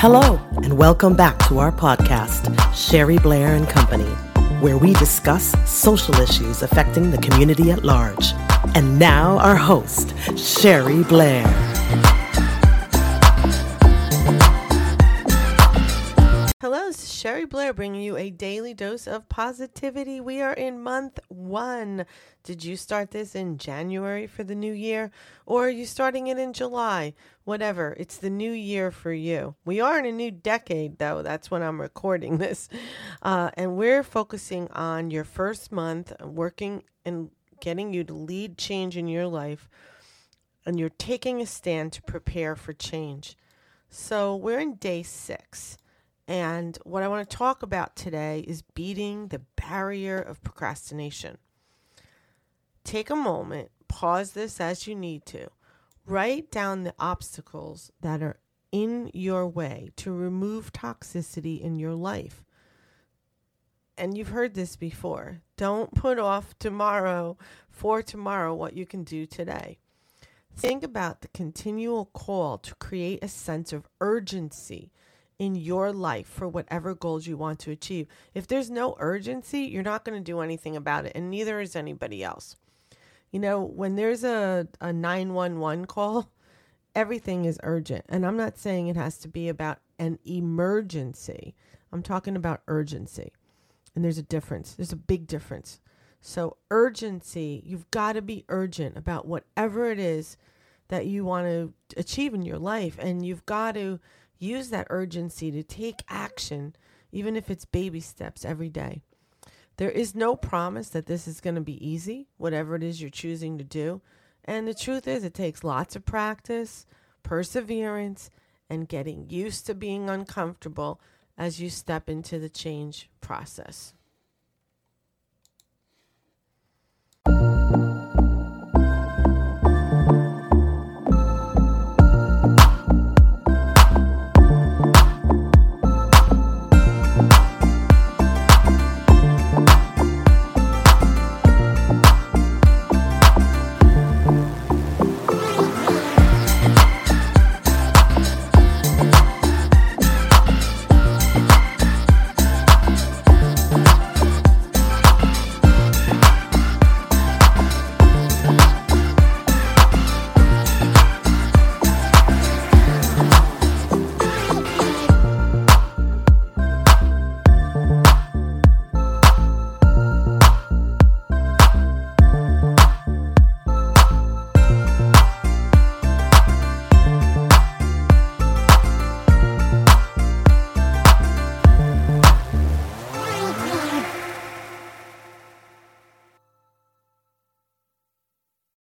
Hello, and welcome back to our podcast, Sherry Blair and Company, where we discuss social issues affecting the community at large. And now, our host, Sherry Blair. Is Sherry Blair bringing you a daily dose of positivity. We are in month one. Did you start this in January for the new year? Or are you starting it in July? Whatever, it's the new year for you. We are in a new decade, though. That's when I'm recording this. Uh, and we're focusing on your first month, working and getting you to lead change in your life. And you're taking a stand to prepare for change. So we're in day six. And what I want to talk about today is beating the barrier of procrastination. Take a moment, pause this as you need to. Write down the obstacles that are in your way to remove toxicity in your life. And you've heard this before. Don't put off tomorrow for tomorrow what you can do today. Think about the continual call to create a sense of urgency in your life for whatever goals you want to achieve. If there's no urgency, you're not going to do anything about it, and neither is anybody else. You know, when there's a, a 911 call, everything is urgent. And I'm not saying it has to be about an emergency, I'm talking about urgency. And there's a difference, there's a big difference. So, urgency, you've got to be urgent about whatever it is that you want to achieve in your life. And you've got to use that urgency to take action, even if it's baby steps every day. There is no promise that this is going to be easy, whatever it is you're choosing to do. And the truth is, it takes lots of practice, perseverance, and getting used to being uncomfortable as you step into the change process.